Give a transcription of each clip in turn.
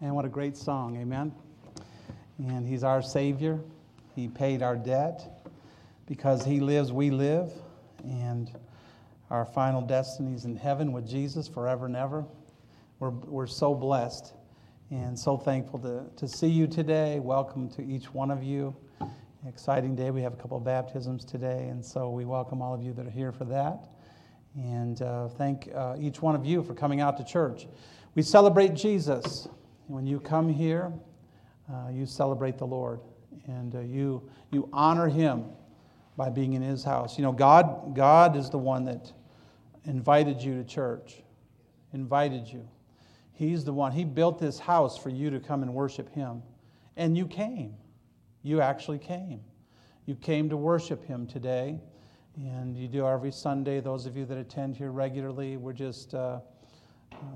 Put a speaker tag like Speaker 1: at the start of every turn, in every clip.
Speaker 1: And what a great song, amen. And he's our Savior. He paid our debt. Because he lives, we live. And our final destiny is in heaven with Jesus forever and ever. We're, we're so blessed and so thankful to, to see you today. Welcome to each one of you. Exciting day. We have a couple of baptisms today, and so we welcome all of you that are here for that. And uh, thank uh, each one of you for coming out to church. We celebrate Jesus. When you come here, uh, you celebrate the Lord and uh, you, you honor Him by being in His house. You know, God, God is the one that invited you to church, invited you. He's the one. He built this house for you to come and worship Him. And you came. You actually came. You came to worship Him today. And you do every Sunday. Those of you that attend here regularly, we're just. Uh,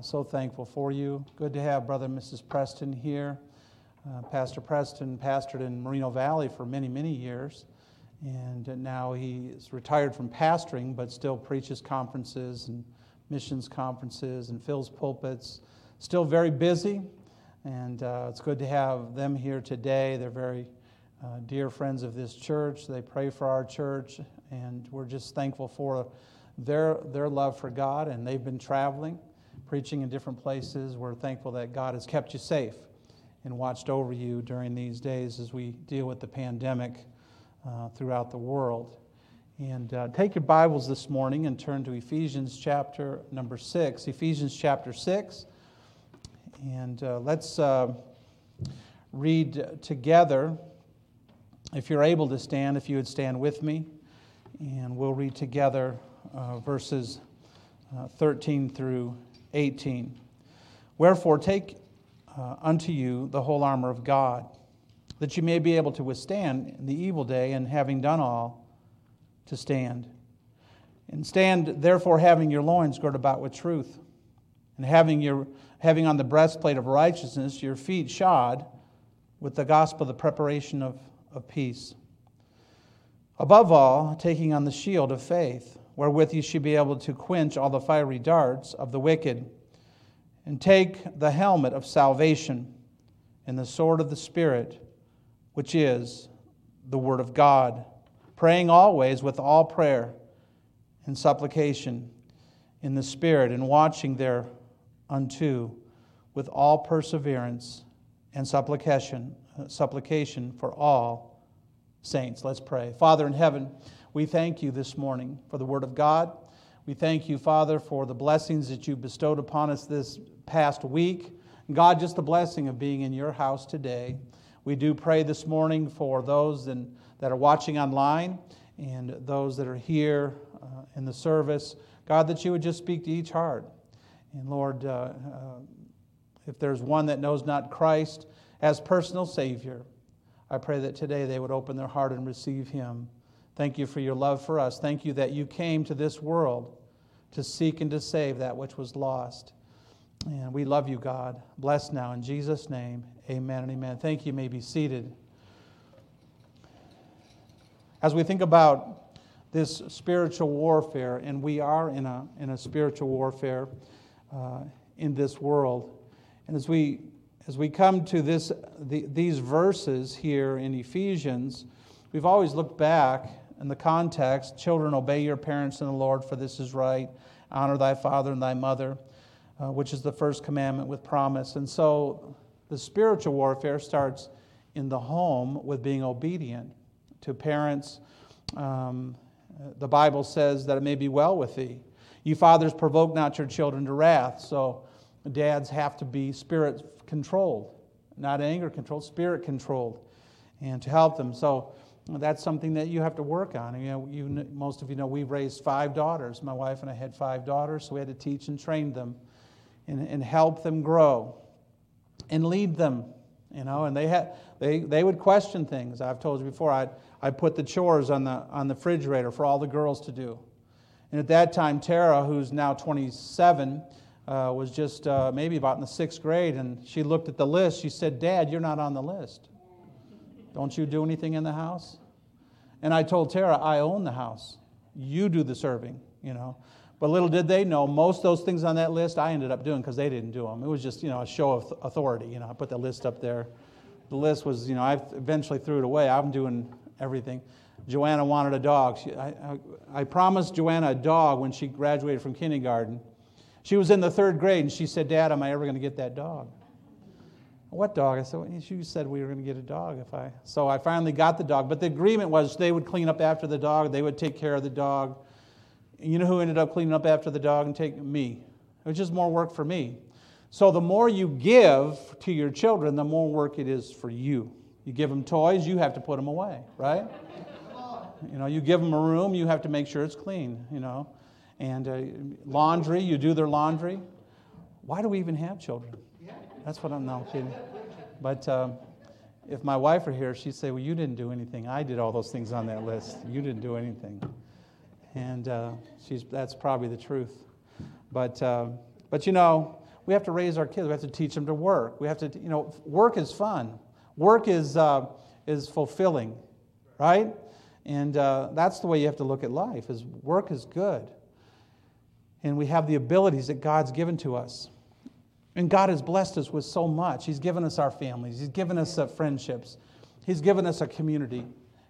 Speaker 1: so thankful for you. Good to have Brother and Mrs. Preston here. Uh, Pastor Preston pastored in Moreno Valley for many, many years. And now he is retired from pastoring, but still preaches conferences and missions conferences and fills pulpits. Still very busy. And uh, it's good to have them here today. They're very uh, dear friends of this church. They pray for our church. And we're just thankful for their, their love for God. And they've been traveling preaching in different places. We're thankful that God has kept you safe and watched over you during these days as we deal with the pandemic uh, throughout the world. And uh, take your Bibles this morning and turn to Ephesians chapter number six. Ephesians chapter six. And uh, let's uh, read together. If you're able to stand, if you would stand with me, and we'll read together uh, verses uh, 13 through 18. Wherefore, take uh, unto you the whole armor of God, that you may be able to withstand the evil day, and having done all, to stand. And stand, therefore, having your loins girded about with truth, and having, your, having on the breastplate of righteousness your feet shod with the gospel, of the preparation of, of peace. Above all, taking on the shield of faith wherewith you should be able to quench all the fiery darts of the wicked, and take the helmet of salvation and the sword of the Spirit, which is the Word of God, praying always with all prayer and supplication in the Spirit, and watching thereunto with all perseverance and supplication, supplication for all saints. Let's pray. Father in heaven, we thank you this morning for the Word of God. We thank you, Father, for the blessings that you bestowed upon us this past week. God, just the blessing of being in your house today. We do pray this morning for those in, that are watching online and those that are here uh, in the service. God, that you would just speak to each heart. And Lord, uh, uh, if there's one that knows not Christ as personal Savior, I pray that today they would open their heart and receive Him. Thank you for your love for us. Thank you that you came to this world to seek and to save that which was lost. And we love you, God. Bless now in Jesus' name. Amen and amen. Thank you. you may be seated. As we think about this spiritual warfare, and we are in a, in a spiritual warfare uh, in this world, and as we as we come to this, the, these verses here in Ephesians, we've always looked back in the context children, obey your parents in the Lord, for this is right. Honor thy father and thy mother, uh, which is the first commandment with promise. And so the spiritual warfare starts in the home with being obedient to parents. Um, the Bible says that it may be well with thee. You fathers provoke not your children to wrath. So dads have to be spirit controlled, not anger controlled, spirit controlled, and to help them. So that's something that you have to work on. You know, you, most of you know we've raised five daughters. My wife and I had five daughters, so we had to teach and train them and, and help them grow and lead them. You know, and they had they, they would question things. I've told you before. I I put the chores on the on the refrigerator for all the girls to do. And at that time, Tara, who's now 27, uh, was just uh, maybe about in the sixth grade, and she looked at the list. She said, "Dad, you're not on the list." Don't you do anything in the house? And I told Tara, I own the house. You do the serving, you know. But little did they know, most of those things on that list I ended up doing because they didn't do them. It was just, you know, a show of authority. You know, I put the list up there. The list was, you know, I eventually threw it away. I'm doing everything. Joanna wanted a dog. She, I, I, I promised Joanna a dog when she graduated from kindergarten. She was in the third grade and she said, Dad, am I ever going to get that dog? What dog? I said, you said we were going to get a dog if I. So I finally got the dog. But the agreement was they would clean up after the dog, they would take care of the dog. You know who ended up cleaning up after the dog and taking me? It was just more work for me. So the more you give to your children, the more work it is for you. You give them toys, you have to put them away, right? You know, you give them a room, you have to make sure it's clean, you know. And uh, laundry, you do their laundry. Why do we even have children? That's what I'm now kidding. But um, if my wife were here, she'd say, Well, you didn't do anything. I did all those things on that list. You didn't do anything. And uh, she's, that's probably the truth. But, uh, but you know, we have to raise our kids. We have to teach them to work. We have to, you know, work is fun. Work is, uh, is fulfilling, right? And uh, that's the way you have to look at life. Is work is good, and we have the abilities that God's given to us. And God has blessed us with so much. He's given us our families, He's given us uh, friendships, He's given us a community.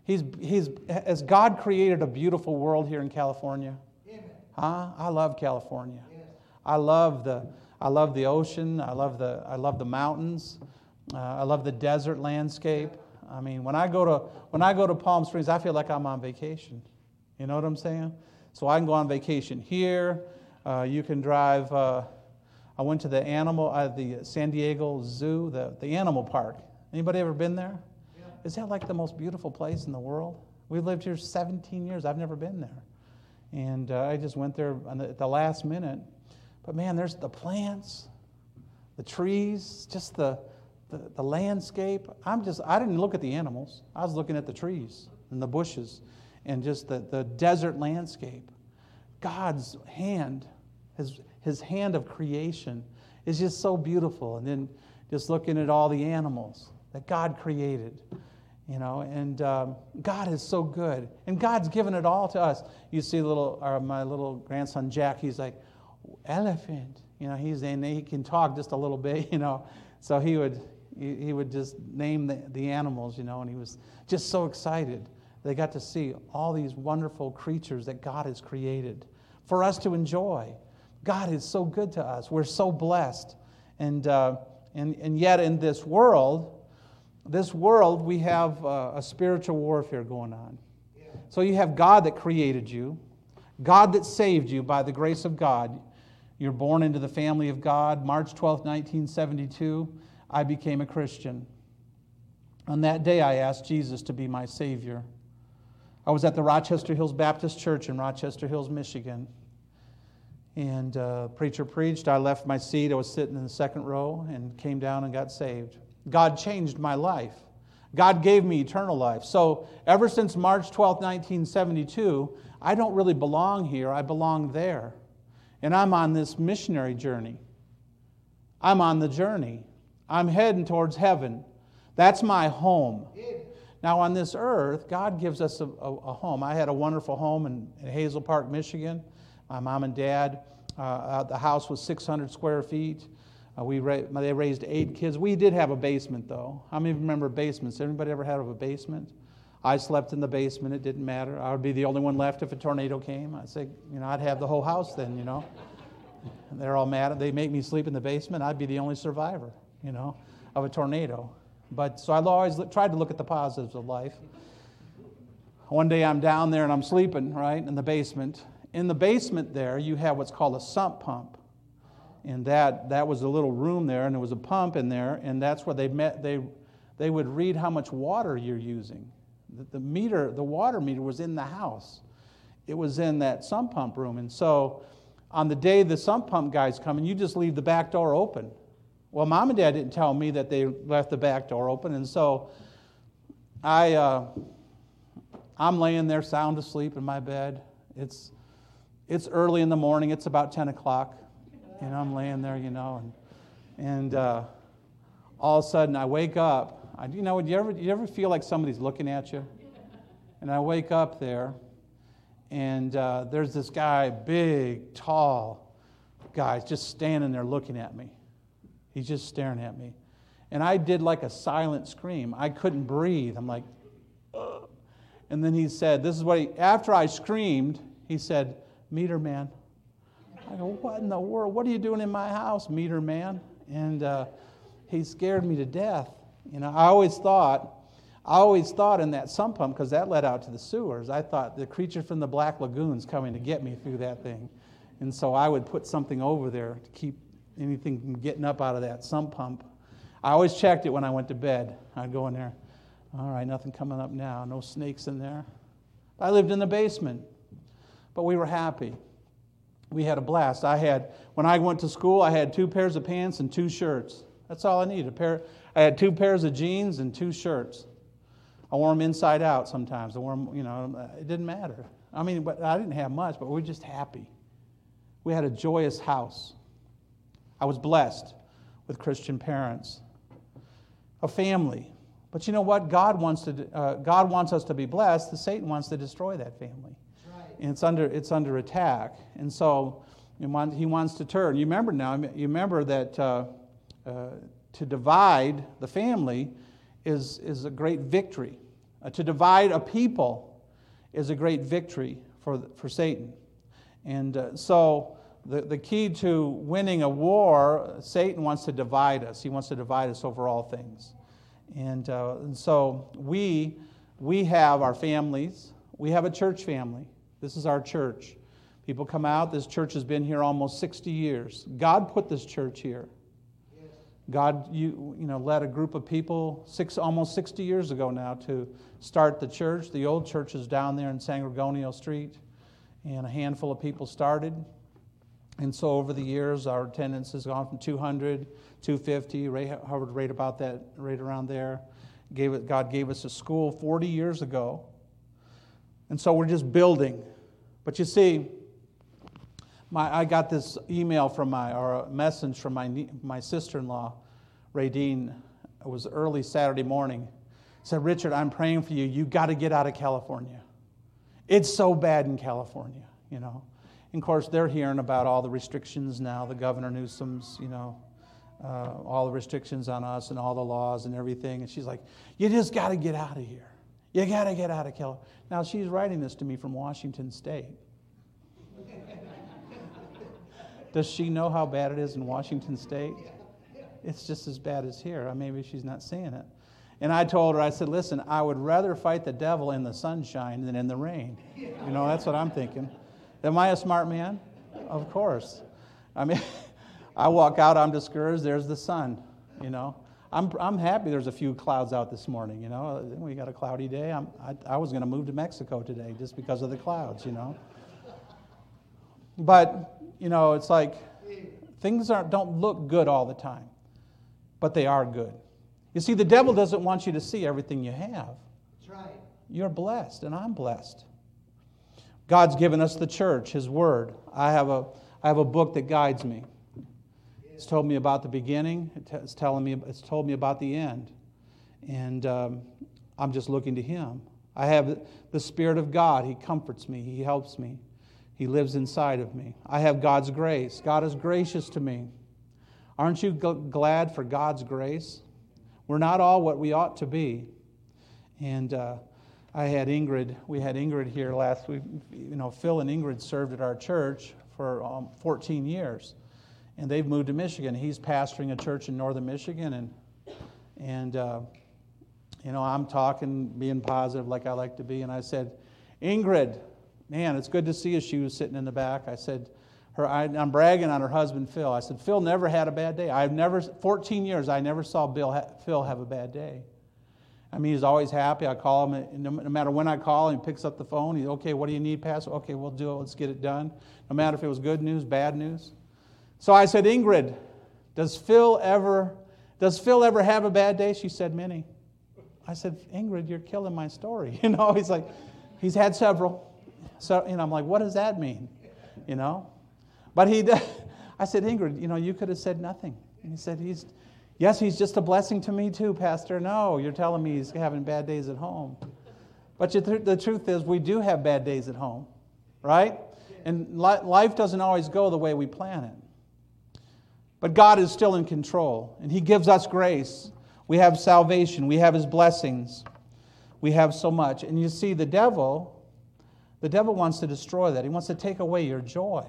Speaker 1: He's, he's, as God created a beautiful world here in California, huh? I love California. I love the, I love the ocean. I love the, I love the mountains. Uh, I love the desert landscape. I mean, when I, go to, when I go to Palm Springs, I feel like I'm on vacation. You know what I'm saying? So I can go on vacation here. Uh, you can drive. Uh, I went to the animal, uh, the San Diego Zoo, the, the animal park. Anybody ever been there? Yeah. Is that like the most beautiful place in the world? We've lived here 17 years. I've never been there. And uh, I just went there the, at the last minute. But man, there's the plants, the trees, just the, the, the landscape. I'm just, I didn't look at the animals. I was looking at the trees and the bushes and just the, the desert landscape. God's hand has his hand of creation is just so beautiful. And then just looking at all the animals that God created, you know, and um, God is so good. And God's given it all to us. You see, little, or my little grandson Jack, he's like, elephant. You know, he's he can talk just a little bit, you know. So he would he would just name the, the animals, you know, and he was just so excited. They got to see all these wonderful creatures that God has created for us to enjoy. God is so good to us. We're so blessed. And, uh, and, and yet, in this world, this world, we have uh, a spiritual warfare going on. So you have God that created you, God that saved you by the grace of God. You're born into the family of God. March 12, 1972, I became a Christian. On that day, I asked Jesus to be my Savior. I was at the Rochester Hills Baptist Church in Rochester Hills, Michigan and uh, preacher preached. I left my seat. I was sitting in the second row and came down and got saved. God changed my life. God gave me eternal life. So ever since March 12, 1972, I don't really belong here. I belong there. And I'm on this missionary journey. I'm on the journey. I'm heading towards heaven. That's my home. Now, on this earth, God gives us a, a, a home. I had a wonderful home in, in Hazel Park, Michigan my mom and dad. Uh, uh, the house was 600 square feet. Uh, we ra- they raised eight kids. We did have a basement, though. How many remember basements? Anybody ever had a basement? I slept in the basement. It didn't matter. I would be the only one left if a tornado came. I'd say, you know, I'd have the whole house then, you know. And they're all mad. They make me sleep in the basement. I'd be the only survivor, you know, of a tornado. But so I always tried to look at the positives of life. One day I'm down there and I'm sleeping, right, in the basement, in the basement there, you have what's called a sump pump. And that, that was a little room there, and there was a pump in there, and that's where they met. They, they would read how much water you're using. The, the meter, the water meter was in the house. It was in that sump pump room. And so on the day the sump pump guy's coming, you just leave the back door open. Well, mom and dad didn't tell me that they left the back door open, and so I, uh, I'm laying there sound asleep in my bed. It's it's early in the morning. It's about 10 o'clock. And I'm laying there, you know, and, and uh, all of a sudden I wake up. I, you know, do you ever, you ever feel like somebody's looking at you? And I wake up there, and uh, there's this guy, big, tall guy, just standing there looking at me. He's just staring at me. And I did like a silent scream. I couldn't breathe. I'm like, Ugh. and then he said, This is what he, after I screamed, he said, Meter man. I go, What in the world? What are you doing in my house, meter man? And uh, he scared me to death. You know, I always thought, I always thought in that sump pump, because that led out to the sewers, I thought the creature from the Black Lagoon's coming to get me through that thing. And so I would put something over there to keep anything from getting up out of that sump pump. I always checked it when I went to bed. I'd go in there. All right, nothing coming up now. No snakes in there. I lived in the basement, but we were happy. We had a blast. I had, when I went to school, I had two pairs of pants and two shirts. That's all I needed. A pair, I had two pairs of jeans and two shirts. I wore them inside out sometimes. I wore them, you know, it didn't matter. I mean, but I didn't have much, but we were just happy. We had a joyous house. I was blessed with Christian parents a family. But you know what? God wants, to, uh, God wants us to be blessed. The Satan wants to destroy that family. And it's under, it's under attack. And so he wants to turn. You remember now, you remember that uh, uh, to divide the family is, is a great victory. Uh, to divide a people is a great victory for, for Satan. And uh, so the, the key to winning a war, Satan wants to divide us. He wants to divide us over all things. And, uh, and so we, we have our families. We have a church family. This is our church. People come out. This church has been here almost 60 years. God put this church here. God, you, you know, led a group of people six, almost 60 years ago now to start the church. The old church is down there in San Gorgonio Street, and a handful of people started. And so over the years, our attendance has gone from 200, 250, right, hovered right about that, right around there. Gave it, God gave us a school 40 years ago. And so we're just building. But you see, my, I got this email from my, or a message from my, my sister in law, Radine. It was early Saturday morning. said, Richard, I'm praying for you. You got to get out of California. It's so bad in California, you know. And of course, they're hearing about all the restrictions now, the Governor Newsom's, you know, uh, all the restrictions on us and all the laws and everything. And she's like, You just got to get out of here. You got to get out of California. Now, she's writing this to me from Washington State. Does she know how bad it is in Washington State? It's just as bad as here. Maybe she's not seeing it. And I told her, I said, listen, I would rather fight the devil in the sunshine than in the rain. You know, that's what I'm thinking. Am I a smart man? Of course. I mean, I walk out, I'm discouraged, there's the sun, you know. I'm, I'm happy there's a few clouds out this morning, you know. We got a cloudy day. I'm, I, I was going to move to Mexico today just because of the clouds, you know. But, you know, it's like things aren't, don't look good all the time, but they are good. You see, the devil doesn't want you to see everything you have. That's right. You're blessed, and I'm blessed. God's given us the church, His Word. I have a, I have a book that guides me. It's told me about the beginning. It's telling me. It's told me about the end, and um, I'm just looking to Him. I have the Spirit of God. He comforts me. He helps me. He lives inside of me. I have God's grace. God is gracious to me. Aren't you glad for God's grace? We're not all what we ought to be, and. Uh, I had Ingrid, we had Ingrid here last week. You know, Phil and Ingrid served at our church for um, 14 years, and they've moved to Michigan. He's pastoring a church in northern Michigan, and, and uh, you know, I'm talking, being positive like I like to be, and I said, Ingrid, man, it's good to see you. She was sitting in the back. I said, her, I, am bragging on her husband, Phil. I said, Phil never had a bad day. I've never, 14 years, I never saw Bill, Phil have a bad day. I mean, he's always happy. I call him, no, matter when I call, him, he picks up the phone. He's, okay, what do you need, Pastor? Okay, we'll do it. Let's get it done. No matter if it was good news, bad news. So I said, Ingrid, does Phil ever, does Phil ever have a bad day? She said, many. I said, Ingrid, you're killing my story. You know, he's like, he's had several. So, know, I'm like, what does that mean? You know? But he, I said, Ingrid, you know, you could have said nothing. And he said, he's, Yes, he's just a blessing to me too, Pastor. No, you're telling me he's having bad days at home. But the truth is, we do have bad days at home. right? And life doesn't always go the way we plan it. But God is still in control, and He gives us grace. We have salvation, we have His blessings, we have so much. And you see, the devil, the devil wants to destroy that. He wants to take away your joy.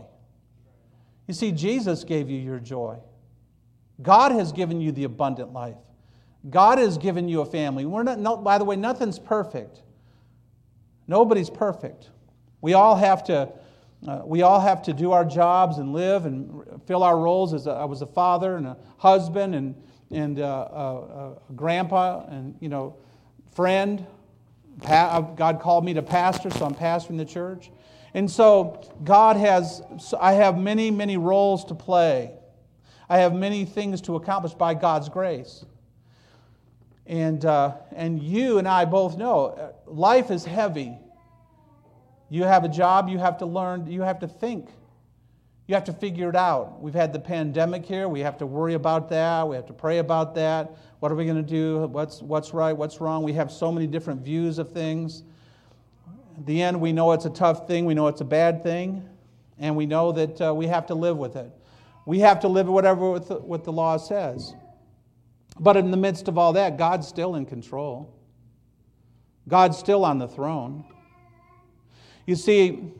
Speaker 1: You see, Jesus gave you your joy. God has given you the abundant life. God has given you a family. We're not, no, by the way, nothing's perfect. Nobody's perfect. We all have to, uh, we all have to do our jobs and live and fill our roles as a, I was a father and a husband and, and uh, a, a, grandpa and, you know, friend. Pa- God called me to pastor, so I'm pastoring the church. And so God has, I have many, many roles to play. I have many things to accomplish by God's grace. And, uh, and you and I both know uh, life is heavy. You have a job, you have to learn, you have to think. You have to figure it out. We've had the pandemic here. We have to worry about that. We have to pray about that. What are we going to do? What's, what's right? What's wrong? We have so many different views of things. At the end, we know it's a tough thing. We know it's a bad thing. And we know that uh, we have to live with it. We have to live whatever what the, what the law says. But in the midst of all that, God's still in control. God's still on the throne. You see,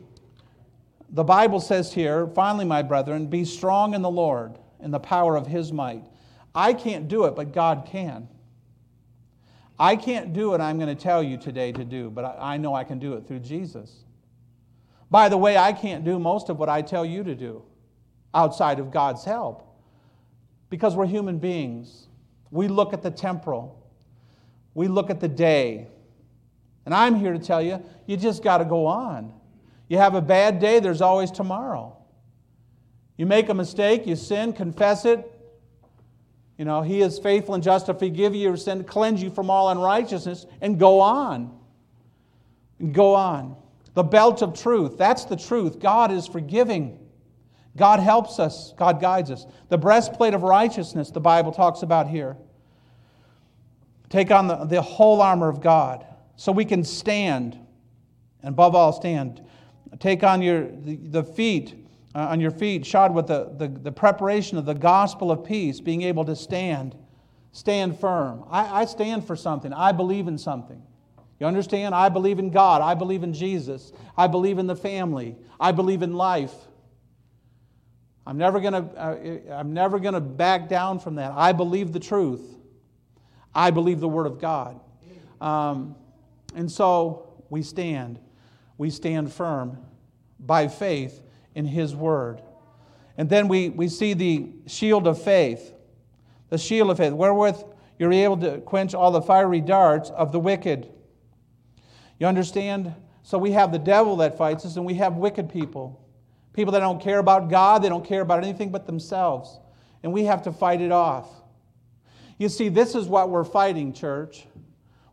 Speaker 1: the Bible says here, finally, my brethren, be strong in the Lord in the power of his might. I can't do it, but God can. I can't do what I'm going to tell you today to do, but I know I can do it through Jesus. By the way, I can't do most of what I tell you to do outside of God's help because we're human beings. We look at the temporal, we look at the day. And I'm here to tell you, you just got to go on. You have a bad day, there's always tomorrow. You make a mistake, you sin, confess it. You know, He is faithful and just to forgive you your sin, cleanse you from all unrighteousness, and go on. And go on. The belt of truth, that's the truth. God is forgiving. God helps us, God guides us. The breastplate of righteousness, the Bible talks about here. Take on the, the whole armor of God so we can stand, and above all, stand. Take on your, the, the feet, uh, on your feet, shod with the, the, the, preparation of the gospel of peace, being able to stand, stand firm. I, I stand for something, I believe in something. You understand? I believe in God. I believe in Jesus. I believe in the family. I believe in life. I'm never going to uh, I'm never going to back down from that. I believe the truth. I believe the word of God. Um, and so we stand. We stand firm by faith in his word. And then we, we see the shield of faith. The shield of faith, wherewith you're able to quench all the fiery darts of the wicked. You understand? So we have the devil that fights us, and we have wicked people. People that don't care about God, they don't care about anything but themselves. And we have to fight it off. You see, this is what we're fighting, church.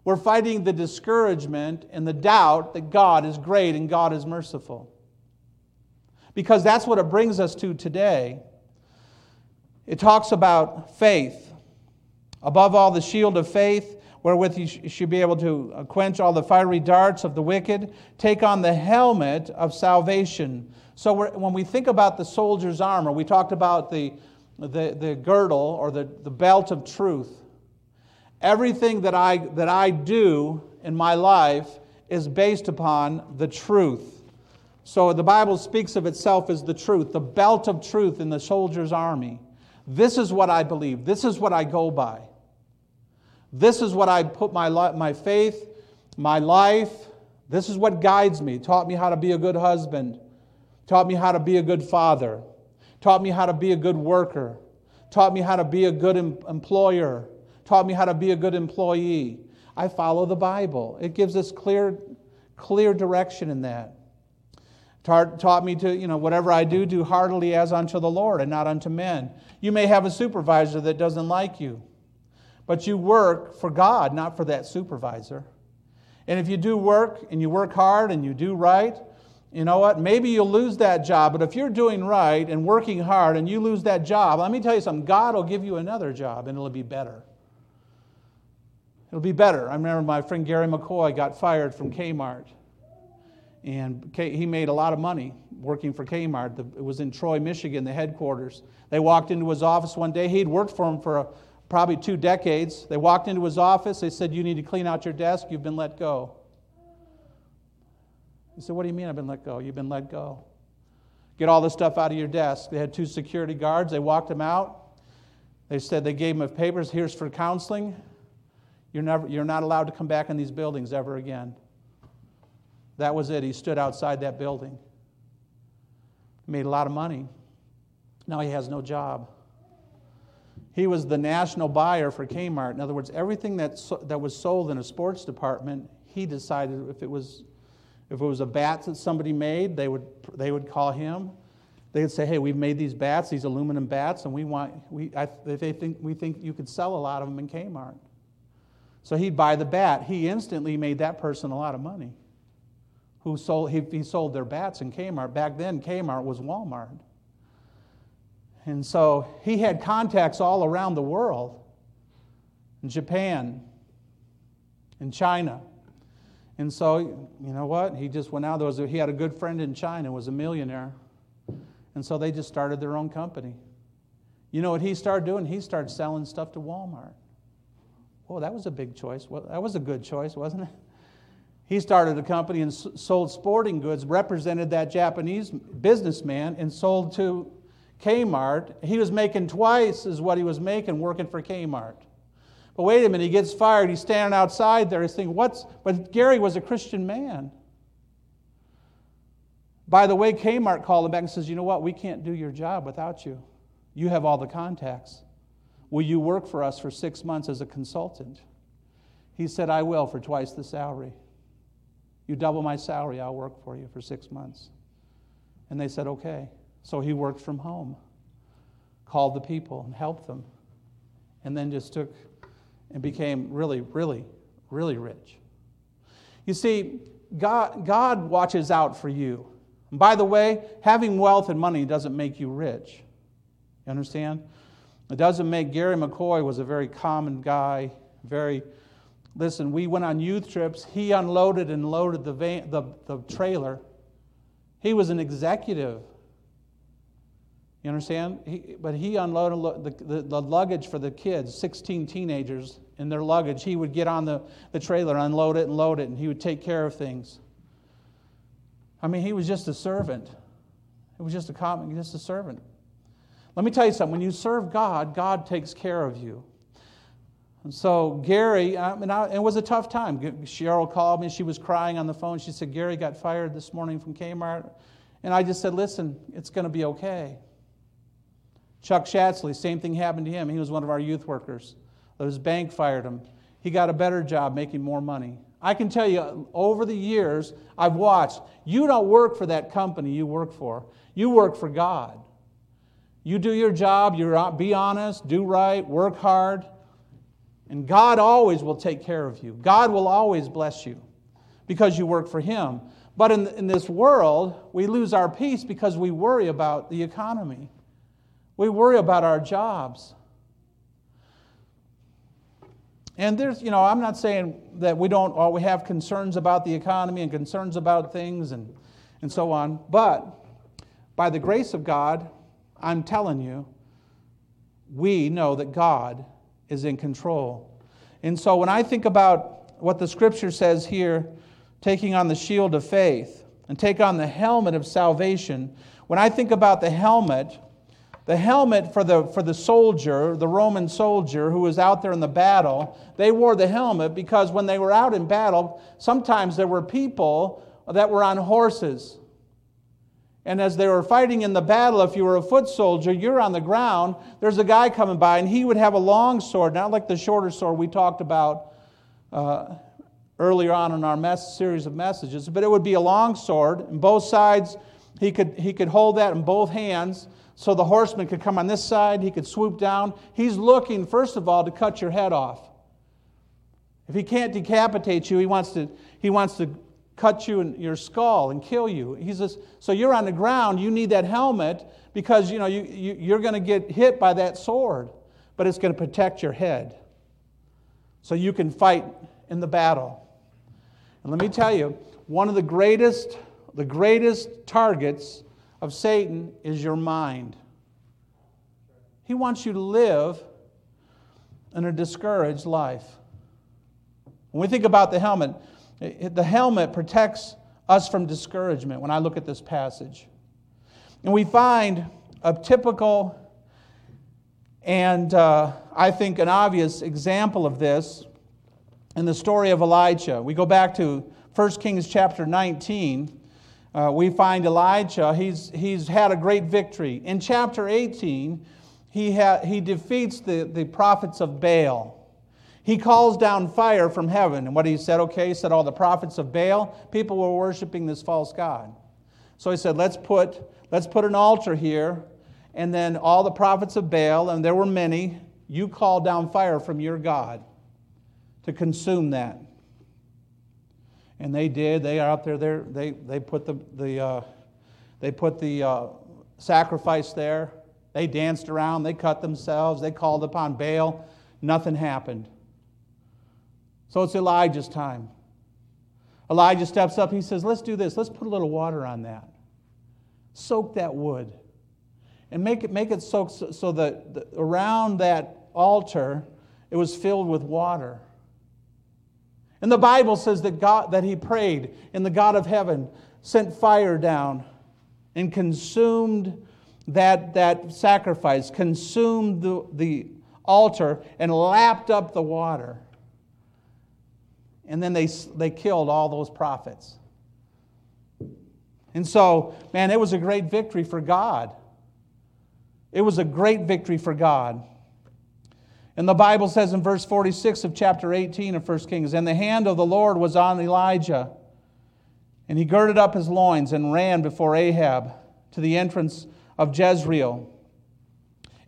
Speaker 1: We're fighting the discouragement and the doubt that God is great and God is merciful. Because that's what it brings us to today. It talks about faith. Above all, the shield of faith, wherewith you should be able to uh, quench all the fiery darts of the wicked. Take on the helmet of salvation so when we think about the soldier's armor, we talked about the, the, the girdle or the, the belt of truth. Everything that I, that I do in my life is based upon the truth. So the Bible speaks of itself as the truth, the belt of truth in the soldier's army. This is what I believe. This is what I go by. This is what I put my, my faith, my life. This is what guides me, taught me how to be a good husband, taught me how to be a good father, taught me how to be a good worker, taught me how to be a good em- employer, taught me how to be a good employee. I follow the Bible. It gives us clear, clear direction in that. Taught, taught me to, you know, whatever I do, do heartily as unto the Lord and not unto men. You may have a supervisor that doesn't like you, but you work for God, not for that supervisor. And if you do work and you work hard and you do right, you know what? Maybe you'll lose that job, but if you're doing right and working hard and you lose that job, let me tell you something God will give you another job and it'll be better. It'll be better. I remember my friend Gary McCoy got fired from Kmart. And he made a lot of money working for Kmart. It was in Troy, Michigan, the headquarters. They walked into his office one day. He'd worked for him for a, probably two decades. They walked into his office. They said, You need to clean out your desk. You've been let go. He said, What do you mean I've been let go? You've been let go. Get all the stuff out of your desk. They had two security guards. They walked him out. They said they gave him papers. Here's for counseling. You're, never, you're not allowed to come back in these buildings ever again. That was it. He stood outside that building. Made a lot of money. Now he has no job. He was the national buyer for Kmart. In other words, everything that, that was sold in a sports department, he decided if it was if it was a bat that somebody made, they would, they would call him. They would say, hey, we've made these bats, these aluminum bats, and we want, we, I, they think, we think you could sell a lot of them in Kmart. So he'd buy the bat. He instantly made that person a lot of money. Who sold, he, he sold their bats in Kmart. Back then, Kmart was Walmart. And so he had contacts all around the world in Japan, in China. And so, you know what? He just went out. There was a, he had a good friend in China, was a millionaire. And so they just started their own company. You know what he started doing? He started selling stuff to Walmart. Oh, that was a big choice. Well, that was a good choice, wasn't it? He started a company and sold sporting goods, represented that Japanese businessman, and sold to Kmart. He was making twice as what he was making working for Kmart. But wait a minute, he gets fired. He's standing outside there. He's thinking, what's. But Gary was a Christian man. By the way, Kmart called him back and says, You know what? We can't do your job without you. You have all the contacts. Will you work for us for six months as a consultant? He said, I will for twice the salary. You double my salary, I'll work for you for six months. And they said, Okay. So he worked from home, called the people and helped them, and then just took and became really, really, really rich. You see, God, God watches out for you. And by the way, having wealth and money doesn't make you rich. You understand? It doesn't make Gary McCoy was a very common guy, very listen, we went on youth trips. He unloaded and loaded the, van, the, the trailer. He was an executive. You understand? He, but he unloaded the, the, the, luggage for the kids, 16 teenagers in their luggage. He would get on the, the trailer, unload it, and load it, and he would take care of things. I mean, he was just a servant. It was just a common, just a servant. Let me tell you something. When you serve God, God takes care of you. And so Gary, I mean, I, it was a tough time. Cheryl called me. She was crying on the phone. She said, Gary got fired this morning from Kmart. And I just said, listen, it's going to be okay. Chuck Schatzley, same thing happened to him. He was one of our youth workers. His bank fired him. He got a better job making more money. I can tell you, over the years, I've watched, you don't work for that company you work for. You work for God. You do your job, you be honest, do right, work hard, and God always will take care of you. God will always bless you because you work for Him. But in, in this world, we lose our peace because we worry about the economy. We worry about our jobs. And there's, you know, I'm not saying that we don't, or we have concerns about the economy and concerns about things and, and so on, but by the grace of God, I'm telling you, we know that God is in control. And so when I think about what the scripture says here, taking on the shield of faith and take on the helmet of salvation, when I think about the helmet, the helmet for the, for the soldier, the Roman soldier who was out there in the battle, they wore the helmet because when they were out in battle, sometimes there were people that were on horses. And as they were fighting in the battle, if you were a foot soldier, you're on the ground. There's a guy coming by, and he would have a long sword, not like the shorter sword we talked about uh, earlier on in our mess, series of messages, but it would be a long sword, and both sides, he could, he could hold that in both hands so the horseman could come on this side, he could swoop down. He's looking, first of all, to cut your head off. If he can't decapitate you, he wants to, he wants to cut you in your skull and kill you. He says, so you're on the ground, you need that helmet because you know, you, you, you're going to get hit by that sword, but it's going to protect your head so you can fight in the battle. And let me tell you, one of the greatest the greatest targets of Satan is your mind. He wants you to live in a discouraged life. When we think about the helmet, the helmet protects us from discouragement when I look at this passage. And we find a typical and uh, I think an obvious example of this in the story of Elijah. We go back to 1 Kings chapter 19. Uh, we find Elijah, he's, he's had a great victory. In chapter 18, he, ha- he defeats the, the prophets of Baal. He calls down fire from heaven. And what he said, okay, he said, all the prophets of Baal, people were worshiping this false God. So he said, let's put, let's put an altar here and then all the prophets of Baal, and there were many, you called down fire from your God to consume that. And they did. They are out there. They, they put the, the, uh, they put the uh, sacrifice there. They danced around. They cut themselves. They called upon Baal. Nothing happened. So it's Elijah's time. Elijah steps up. He says, Let's do this. Let's put a little water on that. Soak that wood and make it, make it soak so, so that around that altar it was filled with water. And the Bible says that God that he prayed, and the God of heaven sent fire down and consumed that, that sacrifice, consumed the, the altar, and lapped up the water. And then they, they killed all those prophets. And so, man, it was a great victory for God. It was a great victory for God. And the Bible says in verse 46 of chapter 18 of 1 Kings, And the hand of the Lord was on Elijah, and he girded up his loins and ran before Ahab to the entrance of Jezreel.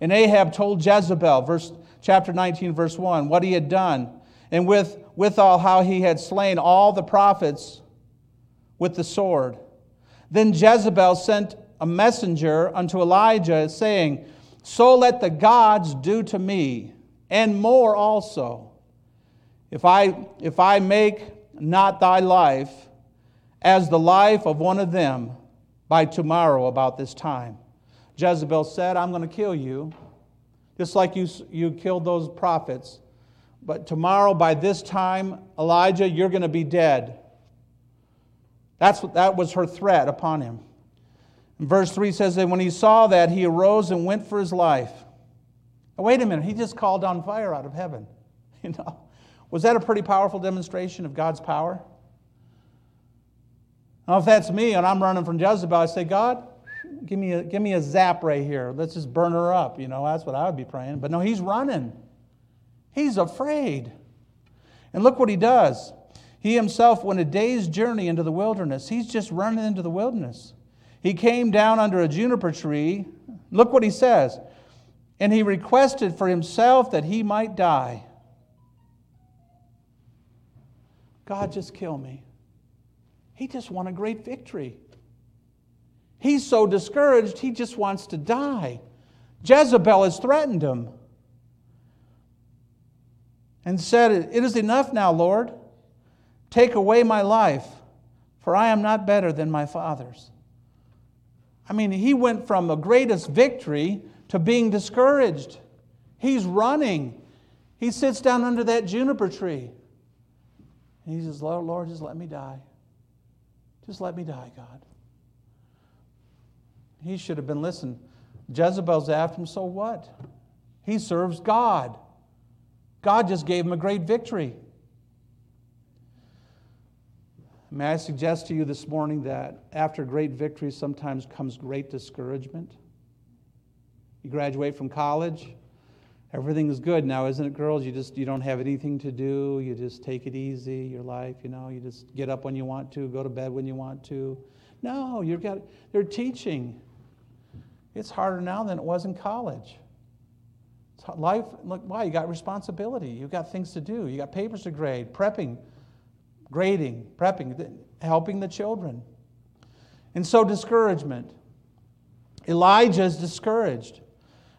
Speaker 1: And Ahab told Jezebel, verse, chapter 19, verse 1, what he had done, and with, withal how he had slain all the prophets with the sword. Then Jezebel sent a messenger unto Elijah, saying, So let the gods do to me, and more also, if I, if I make not thy life as the life of one of them by tomorrow about this time. Jezebel said, I'm going to kill you, just like you, you killed those prophets. But tomorrow, by this time, Elijah, you're going to be dead. That's, that was her threat upon him. Verse 3 says that when he saw that, he arose and went for his life. Now, wait a minute, he just called down fire out of heaven. You know, was that a pretty powerful demonstration of God's power? Now, if that's me and I'm running from Jezebel, I say, God, give me a, give me a zap right here. Let's just burn her up. You know, that's what I would be praying. But no, he's running. He's afraid. And look what he does. He himself went a day's journey into the wilderness. He's just running into the wilderness. He came down under a juniper tree. Look what he says. And he requested for himself that he might die. God, just kill me. He just won a great victory. He's so discouraged, he just wants to die. Jezebel has threatened him and said, It is enough now, Lord. Take away my life, for I am not better than my fathers. I mean, he went from the greatest victory to being discouraged. He's running. He sits down under that juniper tree. And he says, Lord, Lord, just let me die. Just let me die, God. He should have been, listen, Jezebel's after him, so what? He serves God. God just gave him a great victory. May I suggest to you this morning that after great victory sometimes comes great discouragement? You graduate from college, everything is good now, isn't it, girls? You just you don't have anything to do. You just take it easy, your life, you know, you just get up when you want to, go to bed when you want to. No, you've got they're teaching. It's harder now than it was in college. Life, look, why? You got responsibility. You've got things to do. You got papers to grade, prepping grading, prepping, helping the children. And so, discouragement. Elijah is discouraged.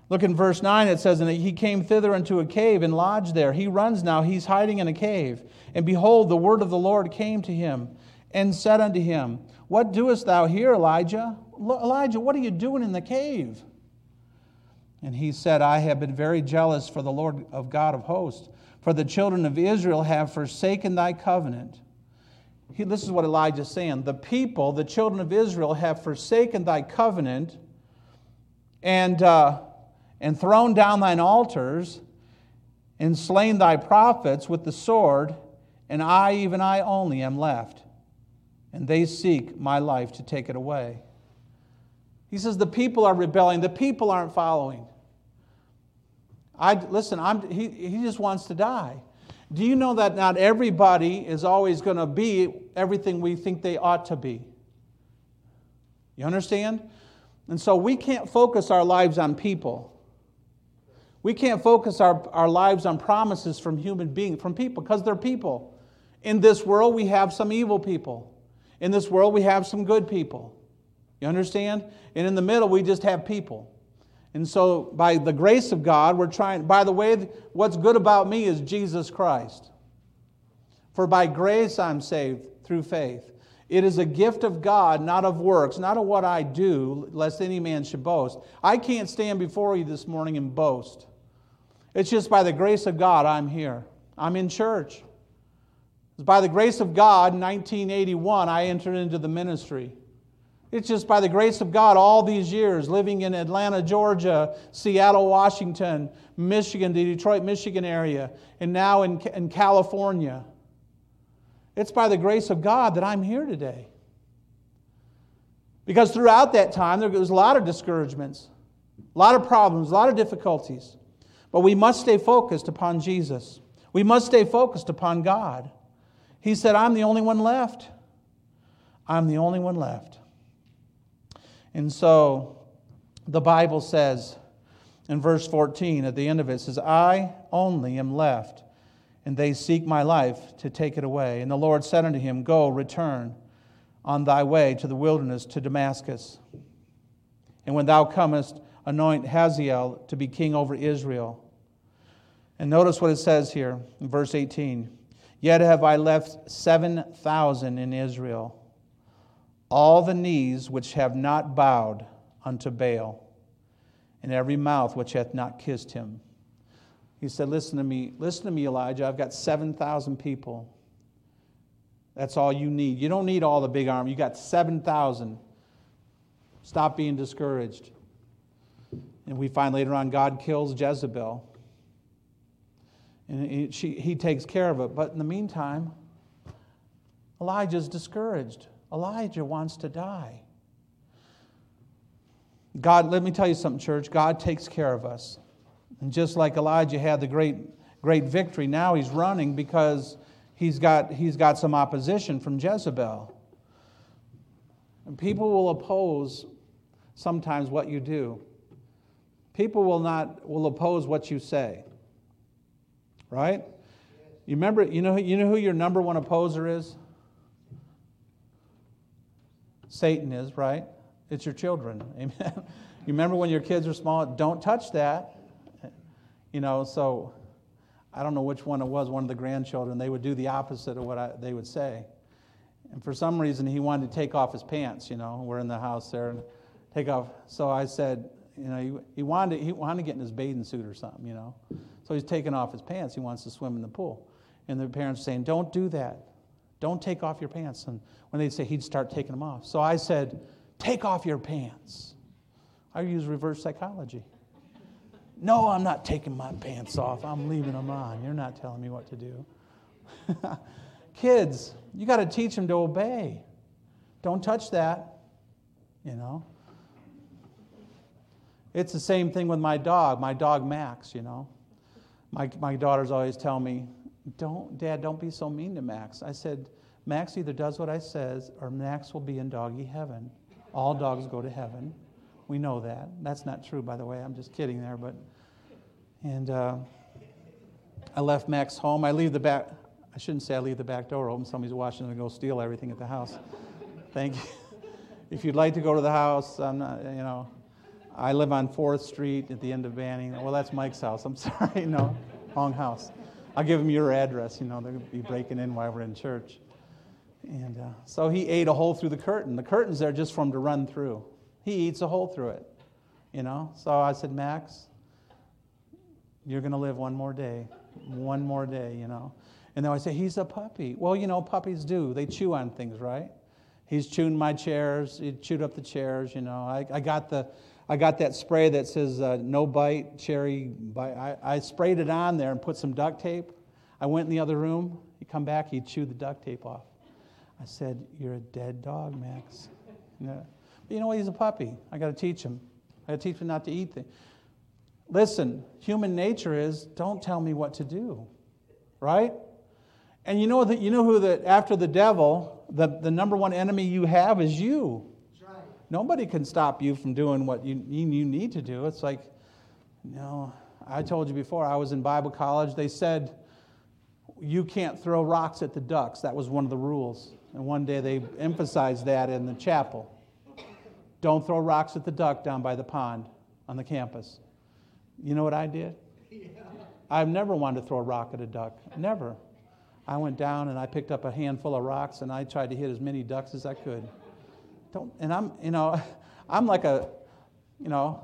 Speaker 1: Look in verse 9, it says, And he came thither into a cave and lodged there. He runs now, he's hiding in a cave. And behold, the word of the Lord came to him and said unto him, What doest thou here, Elijah? Elijah, what are you doing in the cave? And he said, I have been very jealous for the Lord of God of hosts, for the children of Israel have forsaken thy covenant. He, this is what Elijah is saying. The people, the children of Israel, have forsaken thy covenant and, uh, and thrown down thine altars and slain thy prophets with the sword, and I, even I only, am left. And they seek my life to take it away. He says, The people are rebelling, the people aren't following. I, listen, I'm, he, he just wants to die. Do you know that not everybody is always going to be everything we think they ought to be? You understand? And so we can't focus our lives on people. We can't focus our, our lives on promises from human beings, from people, because they're people. In this world, we have some evil people. In this world, we have some good people. You understand? And in the middle, we just have people. And so, by the grace of God, we're trying, by the way, what's good about me is Jesus Christ. For by grace I'm saved through faith. It is a gift of God, not of works, not of what I do, lest any man should boast. I can't stand before you this morning and boast. It's just by the grace of God I'm here. I'm in church. It's by the grace of God, in 1981, I entered into the ministry. It's just by the grace of God, all these years living in Atlanta, Georgia, Seattle, Washington, Michigan, the Detroit, Michigan area, and now in, in California. It's by the grace of God that I'm here today. Because throughout that time, there was a lot of discouragements, a lot of problems, a lot of difficulties. But we must stay focused upon Jesus. We must stay focused upon God. He said, I'm the only one left. I'm the only one left. And so the Bible says in verse 14, at the end of it, says, I only am left, and they seek my life to take it away. And the Lord said unto him, Go, return on thy way to the wilderness to Damascus. And when thou comest, anoint Hazael to be king over Israel. And notice what it says here in verse 18 Yet have I left 7,000 in Israel all the knees which have not bowed unto Baal, and every mouth which hath not kissed him. He said, Listen to me, listen to me, Elijah. I've got 7,000 people. That's all you need. You don't need all the big army. You got 7,000. Stop being discouraged. And we find later on God kills Jezebel. And he, she, he takes care of it. But in the meantime, Elijah's discouraged. Elijah wants to die. God, let me tell you something, church. God takes care of us. And just like Elijah had the great, great victory, now he's running because he's got, he's got some opposition from Jezebel. And people will oppose sometimes what you do. People will not will oppose what you say. Right? You remember, you know, you know who your number one opposer is? Satan is, right? It's your children. Amen. you remember when your kids were small? Don't touch that. You know, so I don't know which one it was, one of the grandchildren. They would do the opposite of what I, they would say. And for some reason, he wanted to take off his pants, you know. We're in the house there and take off. So I said, you know, he, he, wanted, he wanted to get in his bathing suit or something, you know. So he's taking off his pants. He wants to swim in the pool. And the parents saying, don't do that. Don't take off your pants. And when they'd say, he'd start taking them off. So I said, Take off your pants. I use reverse psychology. No, I'm not taking my pants off. I'm leaving them on. You're not telling me what to do. Kids, you got to teach them to obey. Don't touch that, you know. It's the same thing with my dog, my dog Max, you know. My, my daughters always tell me, don't, Dad, don't be so mean to Max. I said, Max either does what I says or Max will be in doggy heaven. All dogs go to heaven. We know that. That's not true, by the way. I'm just kidding there. But and uh, I left Max home. I leave the back. I shouldn't say I leave the back door open. Somebody's watching and go steal everything at the house. Thank you. If you'd like to go to the house, I'm not. You know, I live on Fourth Street at the end of Banning. Well, that's Mike's house. I'm sorry. No, wrong house. I'll give them your address. You know, they'll be breaking in while we're in church. And uh, so he ate a hole through the curtain. The curtain's there just for him to run through. He eats a hole through it, you know. So I said, Max, you're going to live one more day, one more day, you know. And then I say, he's a puppy. Well, you know, puppies do. They chew on things, right? He's chewing my chairs. He chewed up the chairs, you know. I, I got the, I got that spray that says uh, no bite, cherry bite. I, I sprayed it on there and put some duct tape. I went in the other room. He come back, he chewed the duct tape off. I said, You're a dead dog, Max. Yeah. But you know what? He's a puppy. I got to teach him. I got to teach him not to eat things. Listen, human nature is don't tell me what to do, right? And you know that you know who that after the devil, the, the number one enemy you have is you. Nobody can stop you from doing what you, you need to do. It's like, you know, I told you before, I was in Bible college. They said you can't throw rocks at the ducks. That was one of the rules. And one day they emphasized that in the chapel. Don't throw rocks at the duck down by the pond on the campus. You know what I did? Yeah. I've never wanted to throw a rock at a duck. Never. I went down and I picked up a handful of rocks and I tried to hit as many ducks as I could. Don't, and I'm, you know, I'm like a, you know,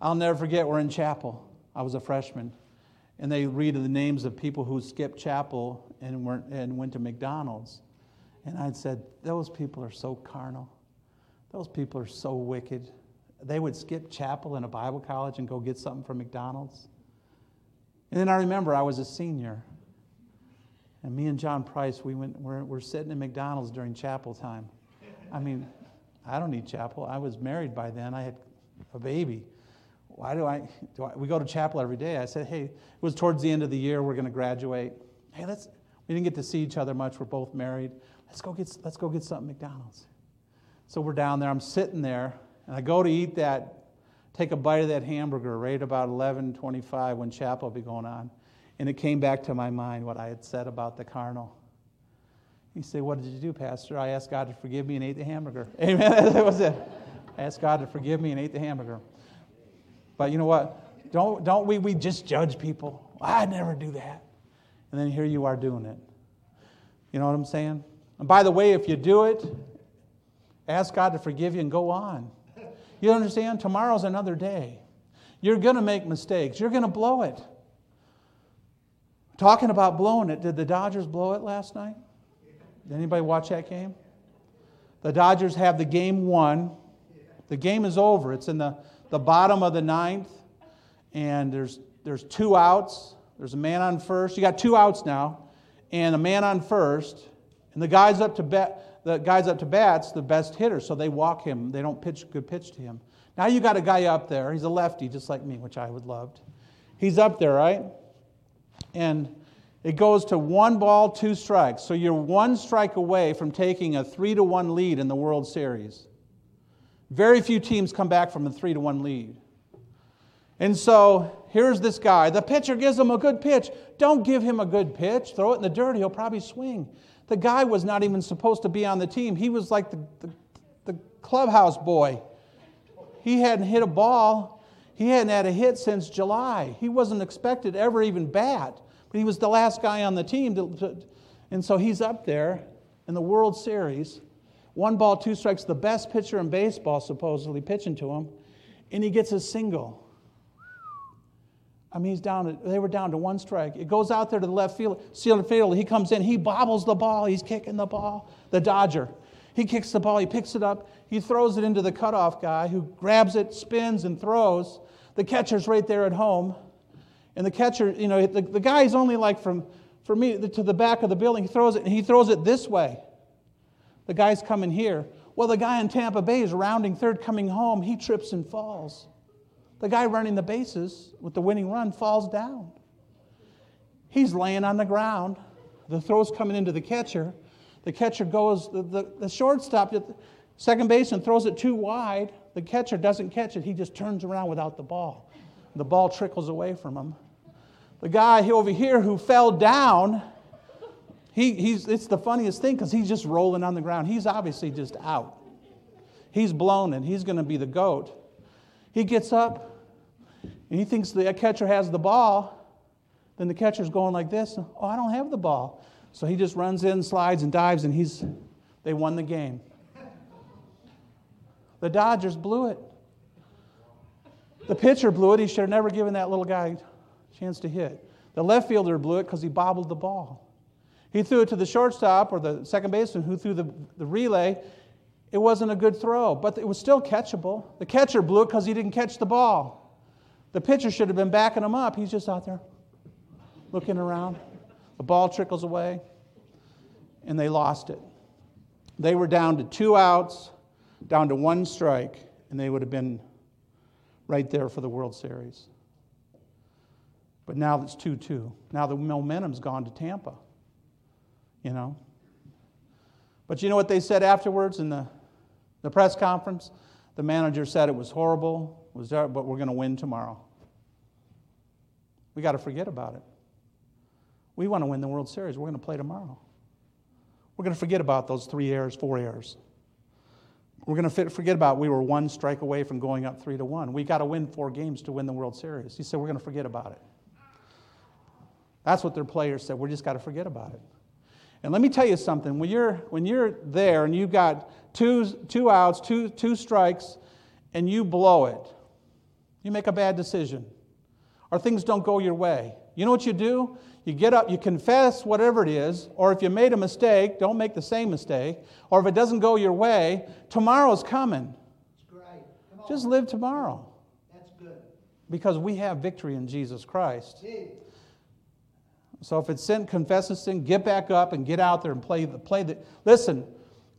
Speaker 1: I'll never forget, we're in chapel. I was a freshman. And they read the names of people who skipped chapel and, went and went to McDonald's. And I'd said, Those people are so carnal. Those people are so wicked. They would skip chapel in a Bible college and go get something from McDonald's. And then I remember I was a senior and me and John Price, we went, we're, we're sitting in McDonald's during chapel time. I mean, I don't need chapel. I was married by then. I had a baby. Why do I, do I, we go to chapel every day. I said, hey, it was towards the end of the year. We're going to graduate. Hey, let's, we didn't get to see each other much. We're both married. Let's go get, let's go get something McDonald's. So we're down there. I'm sitting there, and I go to eat that, take a bite of that hamburger right about 11:25 when chapel will be going on. And it came back to my mind what I had said about the carnal. You say, What did you do, Pastor? I asked God to forgive me and ate the hamburger. Amen. that was it. I asked God to forgive me and ate the hamburger. But you know what? Don't, don't we, we just judge people? I never do that. And then here you are doing it. You know what I'm saying? And by the way, if you do it, ask God to forgive you and go on. You understand? Tomorrow's another day. You're going to make mistakes, you're going to blow it. Talking about blowing it, did the Dodgers blow it last night? Did anybody watch that game? The Dodgers have the game won. The game is over. It's in the, the bottom of the ninth, and there's, there's two outs. There's a man on first. You got two outs now, and a man on first, and the guy's up to bat. The guy's up to bats the best hitter, so they walk him. They don't pitch good pitch to him. Now you got a guy up there. He's a lefty, just like me, which I would loved. He's up there, right? and it goes to one ball, two strikes. So you're one strike away from taking a three to one lead in the World Series. Very few teams come back from a three to one lead. And so here's this guy. The pitcher gives him a good pitch. Don't give him a good pitch. Throw it in the dirt. He'll probably swing. The guy was not even supposed to be on the team. He was like the, the, the clubhouse boy. He hadn't hit a ball he hadn't had a hit since July. He wasn't expected ever even bat, he was the last guy on the team. To, to, and so he's up there in the World Series. One ball, two strikes, the best pitcher in baseball, supposedly pitching to him, and he gets a single. I mean, he's down. They were down to one strike. It goes out there to the left field, center field. He comes in. He bobbles the ball. He's kicking the ball. The Dodger. He kicks the ball. He picks it up. He throws it into the cutoff guy, who grabs it, spins, and throws. The catcher's right there at home. And the catcher, you know, the, the guy's only like from, from me to the back of the building. He throws it, and he throws it this way. The guy's coming here. Well, the guy in Tampa Bay is rounding third coming home. He trips and falls. The guy running the bases with the winning run falls down. He's laying on the ground. The throw's coming into the catcher. The catcher goes, the, the, the shortstop, second baseman throws it too wide. The catcher doesn't catch it, he just turns around without the ball. The ball trickles away from him. The guy over here who fell down, he, he's, it's the funniest thing because he's just rolling on the ground. He's obviously just out. He's blown and he's going to be the goat. He gets up and he thinks the catcher has the ball. Then the catcher's going like this. Oh, I don't have the ball. So he just runs in, slides, and dives, and he's, they won the game. The Dodgers blew it. The pitcher blew it. He should have never given that little guy chance to hit. The left fielder blew it because he bobbled the ball. He threw it to the shortstop or the second baseman who threw the, the relay. It wasn't a good throw, but it was still catchable. The catcher blew it because he didn't catch the ball. The pitcher should have been backing him up. He's just out there looking around. The ball trickles away, and they lost it. They were down to two outs, down to one strike, and they would have been right there for the World Series. But now it's 2 2. Now the momentum's gone to Tampa you know. But you know what they said afterwards in the, the press conference? The manager said it was horrible, was there, but we're going to win tomorrow. We got to forget about it. We want to win the World Series. We're going to play tomorrow. We're going to forget about those three errors, four errors. We're going to forget about we were one strike away from going up three to one. We got to win four games to win the World Series. He said we're going to forget about it. That's what their players said. We just got to forget about it. And let me tell you something. When you're, when you're there and you've got two, two outs, two, two strikes, and you blow it, you make a bad decision, or things don't go your way. You know what you do? You get up, you confess whatever it is, or if you made a mistake, don't make the same mistake, or if it doesn't go your way, tomorrow's coming. Just live tomorrow.
Speaker 2: That's good.
Speaker 1: Because we have victory in Jesus Christ. So if it's sin, confess the sin, get back up and get out there and play the play the listen,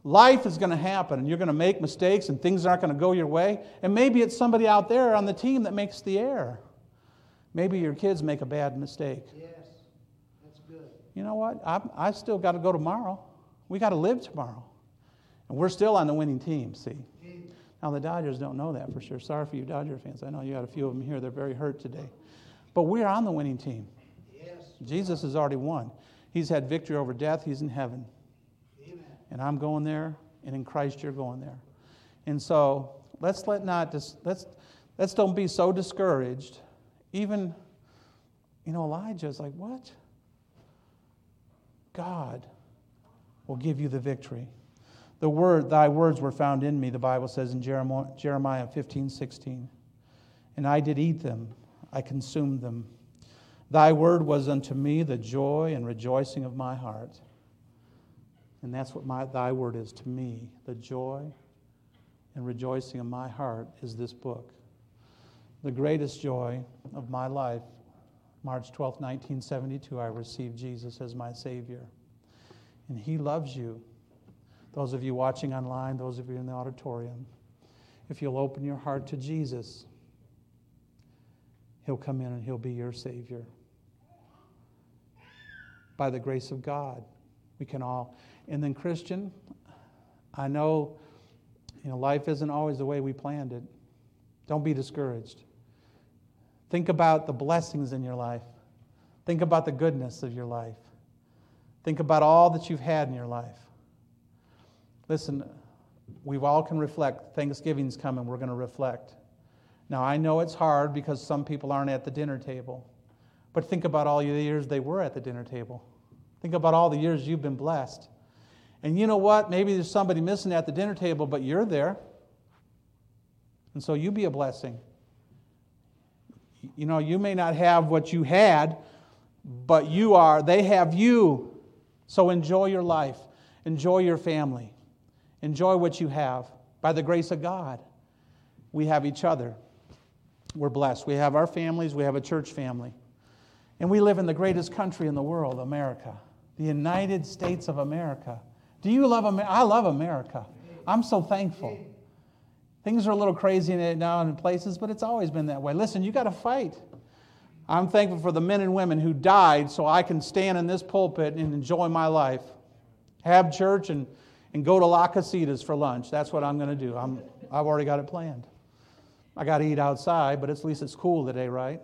Speaker 1: life is going to happen and you're going to make mistakes and things aren't going to go your way. And maybe it's somebody out there on the team that makes the error. Maybe your kids make a bad mistake.
Speaker 2: Yes, that's good.
Speaker 1: You know what? I, I still got to go tomorrow. We got to live tomorrow. And we're still on the winning team, see? Now, the Dodgers don't know that for sure. Sorry for you Dodger fans. I know you got a few of them here. They're very hurt today. But we're on the winning team. Jesus has already won. He's had victory over death. He's in heaven. Amen. And I'm going there, and in Christ you're going there. And so let's let not dis, let's let's don't be so discouraged. Even, you know, Elijah's like, what? God will give you the victory. The word, thy words were found in me, the Bible says in Jeremiah 15, 16. And I did eat them, I consumed them. Thy word was unto me the joy and rejoicing of my heart. And that's what my, thy word is to me. The joy and rejoicing of my heart is this book. The greatest joy of my life, March 12, 1972, I received Jesus as my Savior. And He loves you. Those of you watching online, those of you in the auditorium, if you'll open your heart to Jesus, He'll come in and He'll be your Savior by the grace of God. We can all. And then, Christian, I know, you know life isn't always the way we planned it. Don't be discouraged. Think about the blessings in your life. Think about the goodness of your life. Think about all that you've had in your life. Listen, we all can reflect. Thanksgiving's coming, we're going to reflect. Now, I know it's hard because some people aren't at the dinner table. But think about all the years they were at the dinner table. Think about all the years you've been blessed. And you know what? Maybe there's somebody missing at the dinner table, but you're there. And so you be a blessing. You know, you may not have what you had, but you are, they have you. So enjoy your life, enjoy your family, enjoy what you have. By the grace of God, we have each other. We're blessed. We have our families, we have a church family. And we live in the greatest country in the world, America, the United States of America. Do you love America? I love America. I'm so thankful. Things are a little crazy now in places, but it's always been that way. Listen, you got to fight. I'm thankful for the men and women who died so I can stand in this pulpit and enjoy my life, have church, and, and go to La Casitas for lunch. That's what I'm going to do. I'm, I've already got it planned. I got to eat outside, but at least it's cool today, right?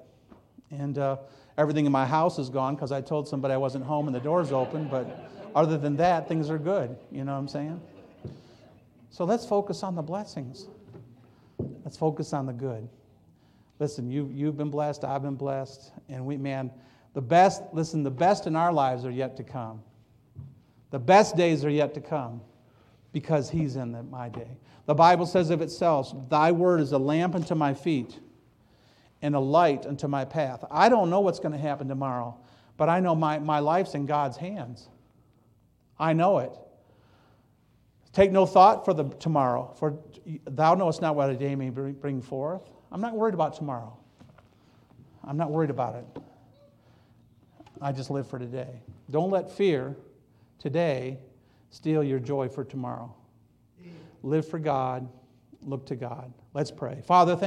Speaker 1: And uh, Everything in my house is gone because I told somebody I wasn't home and the door's open. But other than that, things are good. You know what I'm saying? So let's focus on the blessings. Let's focus on the good. Listen, you, you've been blessed, I've been blessed, and we, man, the best, listen, the best in our lives are yet to come. The best days are yet to come because He's in the, my day. The Bible says of itself, Thy word is a lamp unto my feet and a light unto my path. I don't know what's going to happen tomorrow, but I know my, my life's in God's hands. I know it. Take no thought for the tomorrow, for thou knowest not what a day may bring forth. I'm not worried about tomorrow. I'm not worried about it. I just live for today. Don't let fear today steal your joy for tomorrow. Live for God, look to God. Let's pray. Father, thank